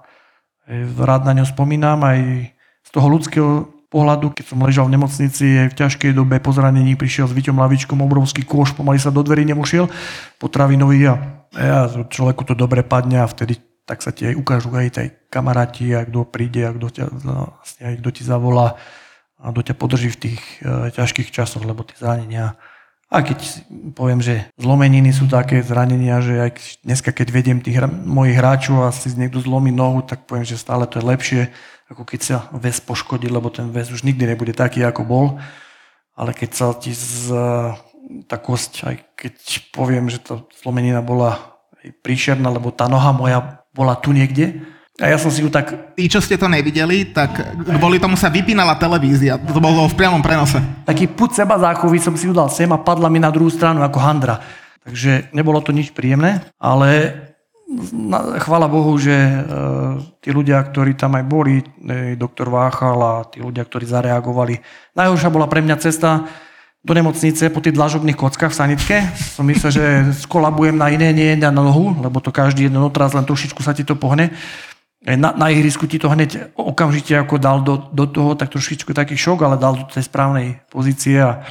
rád na ňo spomínam aj z toho ľudského pohľadu, keď som ležal v nemocnici v ťažkej dobe po zranení, prišiel s Vyťom Lavičkom, obrovský kôš, pomaly sa do dverí nemušiel, potravinový a ja, človeku to dobre padne a vtedy tak sa ti aj ukážu aj tej kamaráti, a kto príde, a kto, ťa, no, vlastne aj kto ti zavolá a kto ťa podrží v tých e, ťažkých časoch, lebo tie zranenia a keď poviem, že zlomeniny sú také zranenia, že aj dneska keď vediem tých hra- mojich hráčov a si niekto zlomí nohu, tak poviem, že stále to je lepšie, ako keď sa väz poškodí, lebo ten väz už nikdy nebude taký, ako bol. Ale keď sa ti z, tá kosť, aj keď poviem, že tá zlomenina bola príšerná, lebo tá noha moja bola tu niekde, a ja som si ju tak Tí, čo ste to nevideli, tak kvôli tomu sa vypínala televízia. To bolo v priamom prenose. taký put seba záchový som si udal sem a padla mi na druhú stranu ako handra. Takže nebolo to nič príjemné, ale na, chvála Bohu, že e, tí ľudia, ktorí tam aj boli, e, doktor Váchal a tí ľudia, ktorí zareagovali. Najhoršia bola pre mňa cesta do nemocnice po tých dlažobných kockách v sanitke. Som myslel, že skolabujem na iné, nie na nohu, lebo to každý jeden otraz, len trošičku sa ti to pohne. E, Na, na ihrisku ti to hneď okamžite ako dal do, do toho, tak trošičku taký šok, ale dal do tej správnej pozície a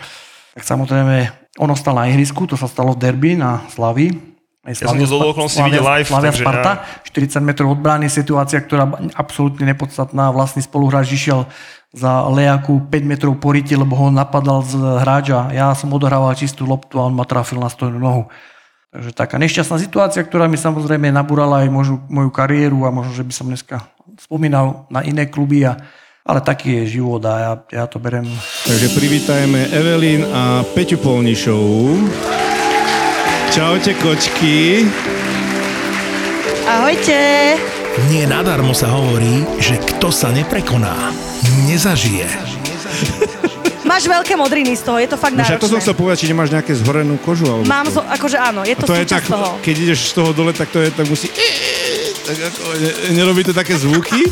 tak samozrejme on ostal na ihrisku, to sa stalo v derby na Slavii. Ja som to zhodou okolností videl live, Slavia takže Sparta, 40 metrov od brány, situácia, ktorá absolútne nepodstatná. Vlastný spoluhráč išiel za Lejaku 5 metrov po riti, lebo ho napadal z hráča. Ja som odohrával čistú loptu a on ma trafil na stojnú nohu. Takže taká nešťastná situácia, ktorá mi samozrejme nabúrala aj moju, moju kariéru a možno, že by som dneska spomínal na iné kluby. A, ale taký je život a ja, ja to berem Takže privítajme Evelyn a Peťu Polnišovú. Čaute kočky. Ahojte. Nie nadarmo sa hovorí, že kto sa neprekoná, nezažije. Máš veľké modriny z toho, je to fakt však to som náročné. chcel povedať, či nemáš nejaké zhorenú kožu. Alebo Mám, zo, akože áno, je to, to je tak, toho. keď ideš z toho dole, tak to je, tak musí... Tak ako, ne, nerobí to také zvuky?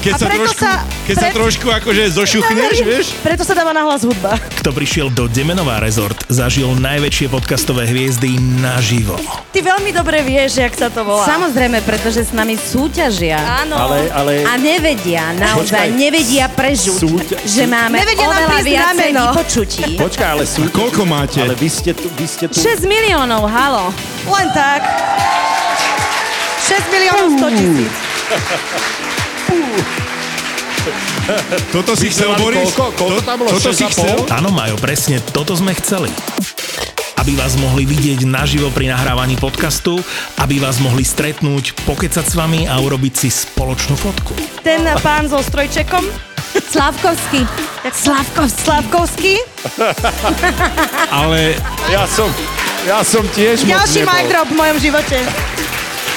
Keď sa trošku, sa- keď sa pre- trošku akože zošuchneš, vieš? Preto sa dáva nahlas hudba. Kto prišiel do Demenová rezort, zažil najväčšie podcastové hviezdy naživo. Ty veľmi dobre vieš, jak sa to volá. Samozrejme, pretože s nami súťažia. Áno. Ale, ale... A nevedia, naozaj Počkaj. nevedia prežuť, Súťa- že máme Nevedia oveľa viacej meno. vypočutí. Počkaj, ale sú... Koľko máte? Ale vy ste tu... Vy ste tu... 6 miliónov, halo. Len tak. 6 miliónov 100 tisíc. Toto si chcel, Boris? koľko? Koľko tam bolo? Toto si 6,5? chcel? Áno, Majo, presne toto sme chceli. Aby vás mohli vidieť naživo pri nahrávaní podcastu, aby vás mohli stretnúť, pokecať s vami a urobiť si spoločnú fotku. Ten pán so strojčekom. Slavkovský. Slavkovský. Slavkovský. Ale Ja som, ja som tiež Ďalší mic drop v mojom živote.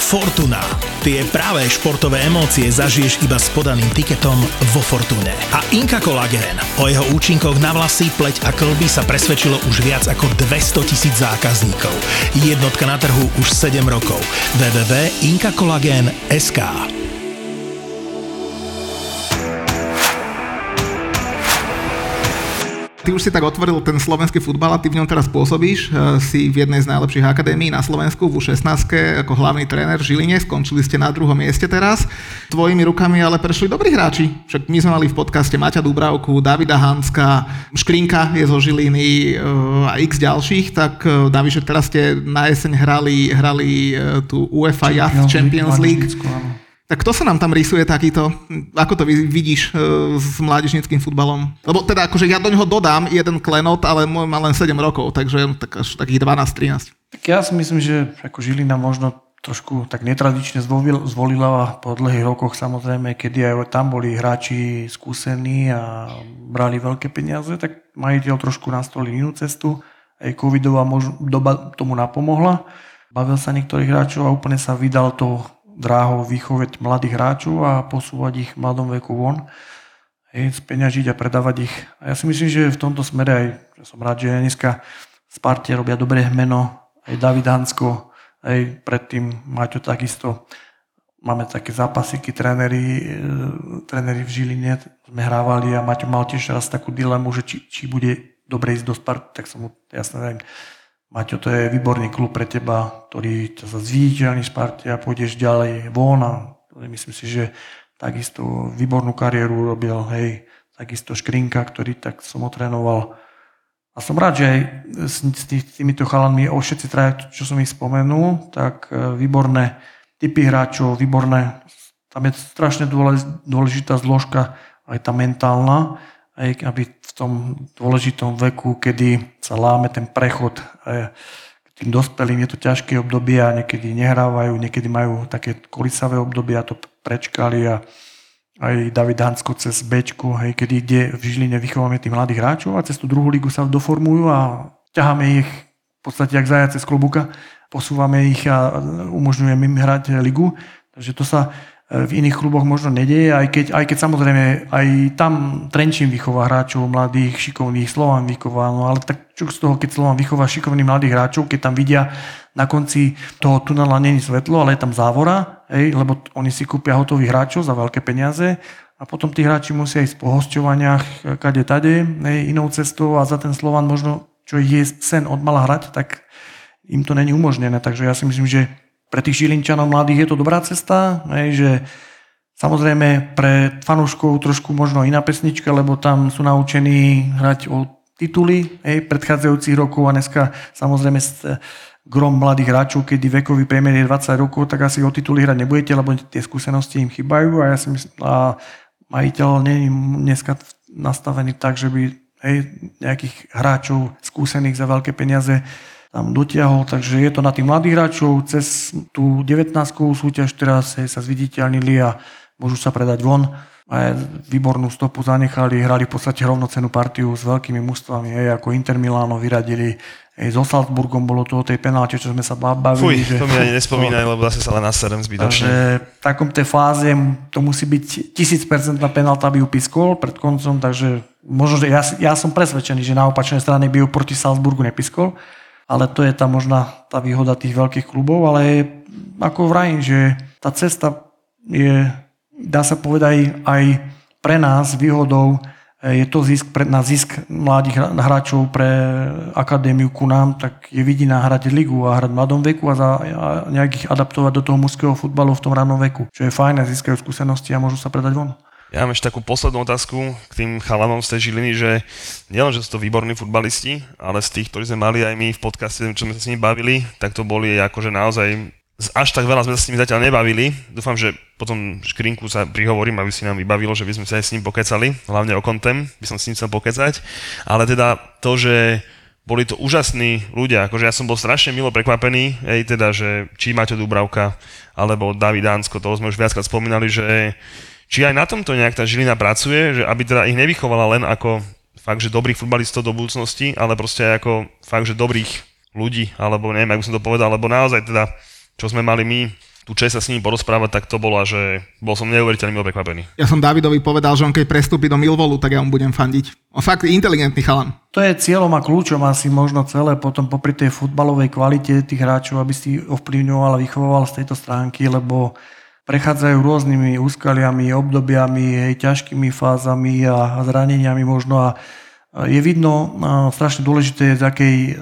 Fortuna. Tie práve športové emócie zažiješ iba s podaným tiketom vo Fortune. A Inka Kolagén. O jeho účinkoch na vlasy, pleť a klby sa presvedčilo už viac ako 200 tisíc zákazníkov. Jednotka na trhu už 7 rokov. www.inkakolagén.sk Ty už si tak otvoril ten slovenský futbal a ty v ňom teraz pôsobíš. E, Si v jednej z najlepších akadémií na Slovensku, v U16 ako hlavný tréner v Žiline. Skončili ste na druhom mieste teraz. Tvojimi rukami ale prešli dobrí hráči. Však my sme mali v podcaste Maťa Dubravku, Davida Hanska, Škrinka je zo Žiliny e, a x ďalších. Tak e, David, že teraz ste na jeseň hrali, hrali tú UEFA Youth Champions League. Áno. Tak kto sa nám tam rysuje takýto? Ako to vidíš e, s mládežnickým futbalom? Lebo teda akože ja do neho dodám jeden klenot, ale môj má len 7 rokov, takže tak až takých 12-13. Tak ja si myslím, že ako Žilina možno trošku tak netradične zvolil, zvolila po dlhých rokoch samozrejme, kedy aj tam boli hráči skúsení a brali veľké peniaze, tak majiteľ trošku nastolil inú cestu. Aj covidová doba tomu napomohla. Bavil sa niektorých hráčov a úplne sa vydal to dráhou výchovať mladých hráčov a posúvať ich v mladom veku von. Hej, speňažiť a predávať ich. A ja si myslím, že v tomto smere aj, ja som rád, že dneska Sparte robia dobré meno, aj David Hansko, aj predtým Maťo takisto. Máme také zápasiky, tréneri, e, tréneri v Žiline sme hrávali a Maťo mal tiež raz takú dilemu, že či, či bude dobre ísť do Sparty, tak som mu jasne viem, Maťo, to je výborný klub pre teba, ktorý ťa sa zviditeľní v Sparte a pôjdeš ďalej von a myslím si, že takisto výbornú kariéru robil, hej, takisto Škrinka, ktorý tak som otrénoval. A som rád, že aj s, tý- s týmito chalanmi, o všetci traja, čo som ich spomenul, tak e, výborné typy hráčov, výborné, tam je strašne dôlež- dôležitá zložka, aj tá mentálna, aj aby tom dôležitom veku, kedy sa láme ten prechod e, k tým dospelým, je to ťažké obdobie a niekedy nehrávajú, niekedy majú také kolisavé obdobie a to prečkali a aj David Hansko cez Bčku, hej, kedy kde v Žiline vychovávame tých mladých hráčov a cez tú druhú ligu sa doformujú a ťaháme ich v podstate jak zajace z klobuka, posúvame ich a umožňujeme im hrať ligu. Takže to sa v iných kluboch možno nedieje, aj keď, aj keď samozrejme aj tam Trenčín vychová hráčov mladých, šikovných, Slovan vychová, no ale tak čo z toho, keď Slovan vychová šikovných mladých hráčov, keď tam vidia na konci toho tunela není svetlo, ale je tam závora, hej, lebo oni si kúpia hotových hráčov za veľké peniaze a potom tí hráči musia ísť po hosťovaniach kade tade, hej, inou cestou a za ten Slovan možno, čo je sen od mala hrať, tak im to není umožnené. Takže ja si myslím, že pre tých Žilinčanov mladých je to dobrá cesta, hej, že samozrejme pre fanúškov trošku možno iná pesnička, lebo tam sú naučení hrať o tituly hej, predchádzajúcich rokov a dneska samozrejme s- grom mladých hráčov, kedy vekový priemer je 20 rokov, tak asi o tituly hrať nebudete, lebo tie skúsenosti im chýbajú a ja si myslím, a majiteľ nie je dneska nastavený tak, že by hej, nejakých hráčov skúsených za veľké peniaze tam dotiahol, takže je to na tých mladých hráčov, cez tú 19 súťaž teraz hej, sa zviditeľnili a môžu sa predať von. A výbornú stopu zanechali, hrali v podstate rovnocenú partiu s veľkými mužstvami, hej, ako Inter Milano vyradili, hej, so Salzburgom bolo to o tej penálte, čo sme sa ba- bavili. Fuj, to mi ani nespomínaj, lebo zase sa len naserem Takže zbytočne. v takom tej fáze to musí byť 1000% penálta by ju piskol pred koncom, takže možno, že ja, ja som presvedčený, že na opačnej strane by ju proti Salzburgu nepiskol, ale to je tá možná tá výhoda tých veľkých klubov, ale ako vrajím, že tá cesta je, dá sa povedať, aj pre nás výhodou je to zisk pre, na zisk mladých hráčov pre akadémiu ku nám, tak je vidina hrať ligu a hrať v mladom veku a, za, a nejak adaptovať do toho mužského futbalu v tom ranom veku. Čo je fajn, a získajú skúsenosti a môžu sa predať von. Ja mám ešte takú poslednú otázku k tým chalanom z tej Žiliny, že nielen, že sú to výborní futbalisti, ale z tých, ktorí sme mali aj my v podcaste, čo sme sa s nimi bavili, tak to boli akože naozaj až tak veľa sme sa s nimi zatiaľ nebavili. Dúfam, že potom škrinku sa prihovorím, aby si nám vybavilo, že by sme sa aj s ním pokecali, hlavne o kontem by som s ním chcel pokecať. Ale teda to, že boli to úžasní ľudia, akože ja som bol strašne milo prekvapený, aj teda, že či Maťo Dubravka, alebo David Dánsko, toho sme už viackrát spomínali, že či aj na tomto nejak tá Žilina pracuje, že aby teda ich nevychovala len ako fakt, že dobrých futbalistov do budúcnosti, ale proste aj ako fakt, že dobrých ľudí, alebo neviem, ako som to povedal, alebo naozaj teda, čo sme mali my, tú čest sa s nimi porozprávať, tak to bolo, že bol som neuveriteľne milo prekvapený. Ja som Davidovi povedal, že on keď prestúpi do Milvolu, tak ja mu budem fandiť. On fakt inteligentný chalan. To je cieľom a kľúčom asi možno celé potom popri tej futbalovej kvalite tých hráčov, aby si ovplyvňoval a vychoval z tejto stránky, lebo prechádzajú rôznymi úskaliami, obdobiami, hej, ťažkými fázami a, zraneniami možno. A je vidno strašne dôležité z akej e,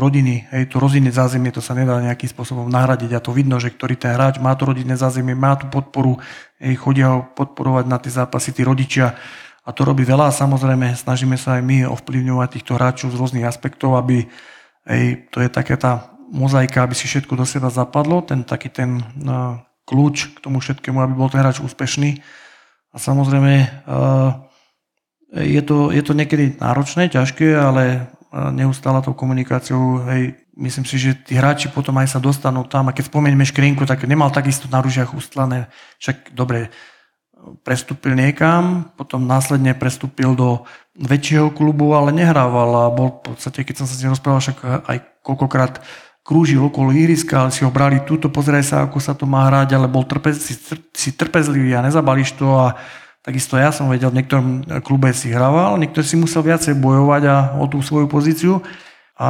rodiny, hej, to rodinné zázemie, to sa nedá nejakým spôsobom nahradiť. A to vidno, že ktorý ten hráč má to rodinné zázemie, má tú podporu, hej, chodia ho podporovať na tie zápasy tí rodičia. A to robí veľa. A samozrejme snažíme sa aj my ovplyvňovať týchto hráčov z rôznych aspektov, aby hej, to je taká tá mozaika, aby si všetko do seba zapadlo, ten taký ten uh, kľúč k tomu všetkému, aby bol ten hráč úspešný. A samozrejme, eh, je to, je to niekedy náročné, ťažké, ale eh, neustále tou komunikáciou, hej, myslím si, že tí hráči potom aj sa dostanú tam a keď spomenieme škrinku, tak nemal takisto na ružiach ustlané, však dobre, prestúpil niekam, potom následne prestúpil do väčšieho klubu, ale nehrával a bol v podstate, keď som sa s ním rozprával, však aj koľkokrát krúžil okolo ihriska, ale si ho brali túto, pozeraj sa, ako sa to má hrať, ale bol trpez, si, si trpezlivý a nezabališ to a takisto ja som vedel, v niektorom klube si hrával, niektorý si musel viacej bojovať a o tú svoju pozíciu a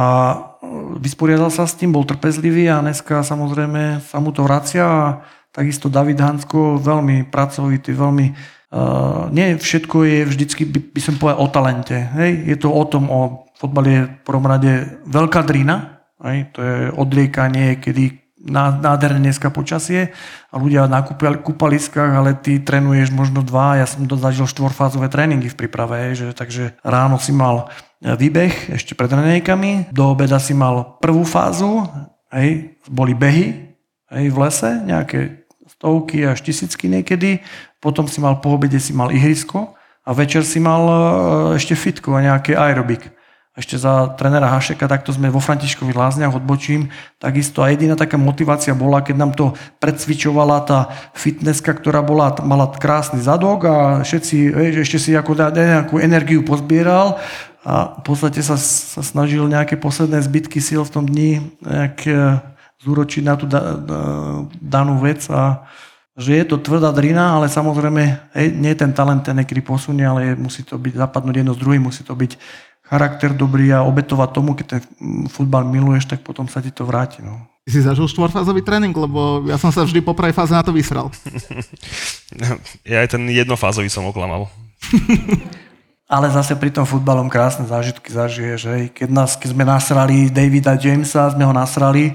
vysporiadal sa s tým, bol trpezlivý a dneska samozrejme sa mu to vracia a takisto David Hansko veľmi pracovitý, veľmi Uh, nie všetko je vždycky, by, by som povedal, o talente. Hej? Je to o tom, o fotbale je v prvom rade veľká drina, aj, to je odliekanie, kedy nádherné dneska počasie a ľudia na kúpaliskách, ale ty trénuješ možno dva, ja som to zažil štvorfázové tréningy v príprave, že, takže ráno si mal výbeh ešte pred ranejkami, do obeda si mal prvú fázu, hej, boli behy hej, v lese, nejaké stovky až tisícky niekedy, potom si mal po obede si mal ihrisko a večer si mal e, ešte fitko a nejaké aerobik ešte za trenera Hašeka, takto sme vo Františkových lázniach odbočím, takisto a jediná taká motivácia bola, keď nám to predsvičovala tá fitnesska, ktorá bola, mala krásny zadok a všetci, ešte si ako nejakú energiu pozbieral a v podstate sa, sa snažil nejaké posledné zbytky síl v tom dni nejak e, zúročiť na tú da, da, danú vec a že je to tvrdá drina, ale samozrejme hej, nie je ten talent ten niekedy posunie, ale musí to byť zapadnúť jedno s druhým, musí to byť charakter dobrý a obetovať tomu, keď ten futbal miluješ, tak potom sa ti to vráti. No. Ty si zažil štvorfázový tréning, lebo ja som sa vždy po prvej fáze na to vysral. ja aj ten jednofázový som oklamal. Ale zase pri tom futbalom krásne zážitky zažiješ. Hej. Keď, nás, keď sme nasrali Davida Jamesa, sme ho nasrali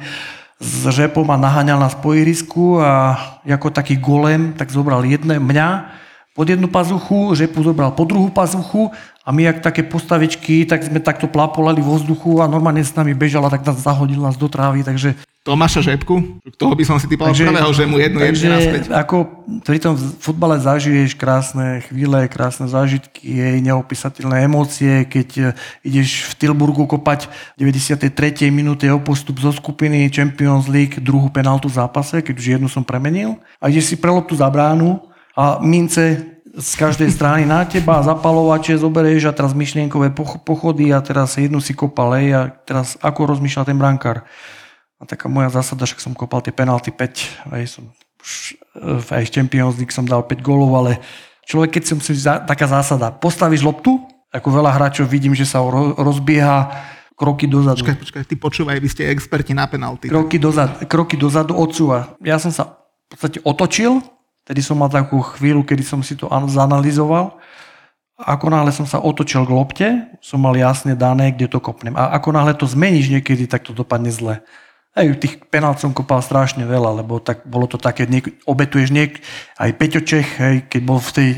s žepom a naháňal nás po irisku a ako taký golem, tak zobral jedné mňa pod jednu pazuchu, žepu zobral po druhú pazuchu a my, jak také postavičky, tak sme takto plapolali vo vzduchu a normálne s nami bežala, tak nás zahodil nás do trávy, takže... Tomáša Žepku? Toho by som si typal takže, prvého, že mu jednu takže, naspäť. ako pri tom futbale zažiješ krásne chvíle, krásne zážitky, jej neopísateľné emócie, keď ideš v Tilburgu kopať v 93. minúte o postup zo skupiny Champions League druhú penaltu v zápase, keď už jednu som premenil a ideš si pre loptu za bránu a mince z každej strany na teba, zapalovače zoberieš a teraz myšlienkové pochody a teraz jednu si kopal a teraz ako rozmýšľa ten brankár. A taká moja zásada, že som kopal tie penalty 5, aj som aj v Champions League som dal 5 gólov, ale človek, keď som si taká zásada, postavíš loptu, ako veľa hráčov vidím, že sa rozbieha kroky dozadu. Počkaj, počkaj, ty počúvaj, vy ste experti na penalty. Kroky dozadu, kroky dozadu odsúva. Ja som sa v podstate otočil, Tedy som mal takú chvíľu, kedy som si to zanalizoval. Ako náhle som sa otočil k lopte, som mal jasne dané, kde to kopnem. A ako náhle to zmeníš niekedy, tak to dopadne zle. Aj tých penál som kopal strašne veľa, lebo tak, bolo to také, niek- obetuješ niek- aj Peťo Čech, hej, keď bol v tej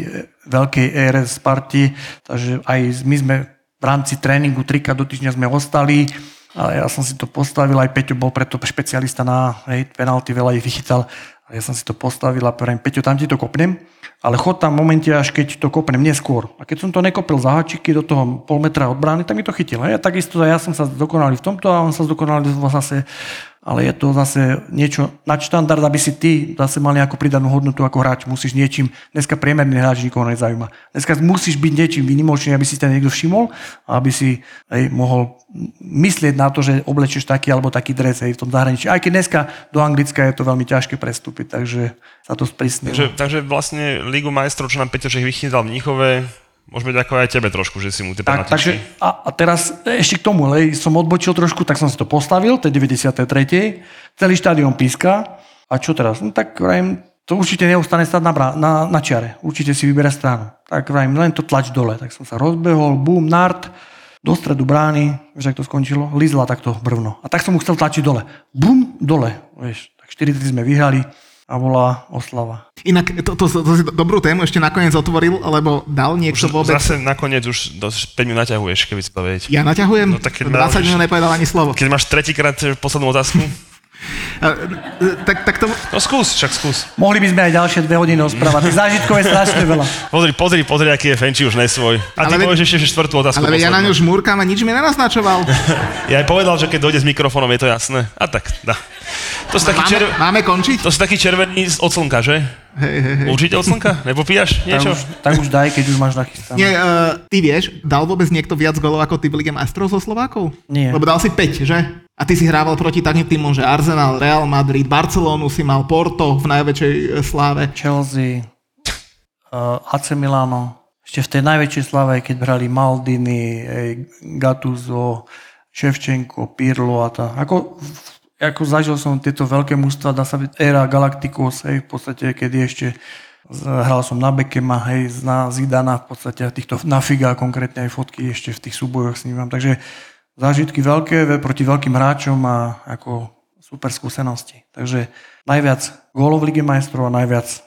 veľkej ére Sparti, takže aj my sme v rámci tréningu trika do týždňa sme ostali, ale ja som si to postavil, aj Peťo bol preto špecialista na hej, penalty, veľa ich vychytal, a ja som si to postavil a poviem, Peťo, tam ti to kopnem, ale chod tam v momente, až keď to kopnem neskôr. A keď som to nekopil za hačiky do toho pol metra od brány, tak mi to chytil. A ja takisto, ja som sa zdokonalil v tomto a on sa zdokonalil zase ale je to zase niečo nadštandard, aby si ty zase mal nejakú pridanú hodnotu ako hráč. Musíš niečím, dneska priemerný hráč nikoho nezaujíma. Dneska musíš byť niečím vynimočný, aby si ten niekto všimol a aby si hej, mohol myslieť na to, že oblečieš taký alebo taký dres hej, v tom zahraničí. Aj keď dneska do Anglicka je to veľmi ťažké prestúpiť, takže sa to sprísnilo. Takže, takže vlastne Ligu majstrov, čo nám Peťo Čech vychytal v Mníchove, Môžeme ďakovať aj tebe trošku, že si mu tie tak, takže, a, a teraz ešte k tomu, lej, som odbočil trošku, tak som si to postavil, to je 93. Celý štádion píska. A čo teraz? No tak vrajím, to určite neustane stať na, na, na čiare. Určite si vyberá stranu. Tak vrajím, len to tlač dole. Tak som sa rozbehol, boom, nart, do stredu brány, vieš, ak to skončilo, lizla takto brvno. A tak som mu chcel tlačiť dole. Bum, dole. Vieš, tak 4 sme vyhrali a bola oslava. Inak to, to, to, to si dobrú tému ešte nakoniec otvoril, lebo dal niekto už vôbec... Zase nakoniec už do 5 minút naťahuješ, keby si to vedieť. Ja naťahujem? No, tak 20 minút nepovedal ani slovo. Keď máš tretíkrát poslednú otázku? tak, tak to... No skús, však skús. Mohli by sme aj ďalšie dve hodiny rozprávať. Tých zážitkov je strašne veľa. Pozri, pozri, pozri, aký je Fenči už nesvoj. A ty ale povieš ešte štvrtú otázku. Ale ja na ňu žmúrkam a nič mi nenaznačoval. ja aj povedal, že keď dojde s mikrofónom, je to jasné. A tak, dá. To sú taký máme, červ... máme končiť? To sú taký červený z slnka, že? Hej, hej, hej. Určite od slnka? Nepopíjaš niečo? Tak už, tak už daj, keď už máš nachystané. Nie, uh, ty vieš, dal vôbec niekto viac golov ako ty v Lige majstrov zo Slovákov? Nie. Lebo dal si 5, že? A ty si hrával proti takým týmom, že Arsenal, Real Madrid, Barcelonu si mal Porto v najväčšej e, sláve. Chelsea, uh, AC Milano. Ešte v tej najväčšej sláve, keď hrali Maldini, Gattuso, Ševčenko, Pirlo a tá. Ako ako zažil som tieto veľké mužstva, dá sa byť éra Galacticos, hej, v podstate, kedy ešte hral som na Bekema, hej, na Zidana, v podstate týchto, na Figa konkrétne aj fotky ešte v tých súbojoch s ním mám. Takže zážitky veľké proti veľkým hráčom a ako super skúsenosti. Takže najviac gólov v Lige majstrov a najviac e,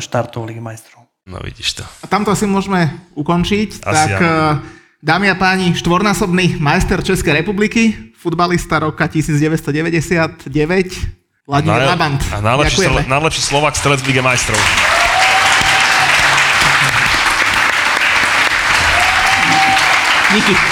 štartov Lige majstrov. No vidíš to. A tamto asi môžeme ukončiť. Asi tak áno. E, Dámy a páni, štvornásobný majster Českej republiky, futbalista roka 1999, Vladimír Labant. A najlepší, strele, najlepší Slovak strelec v Lige majstrov. Díky.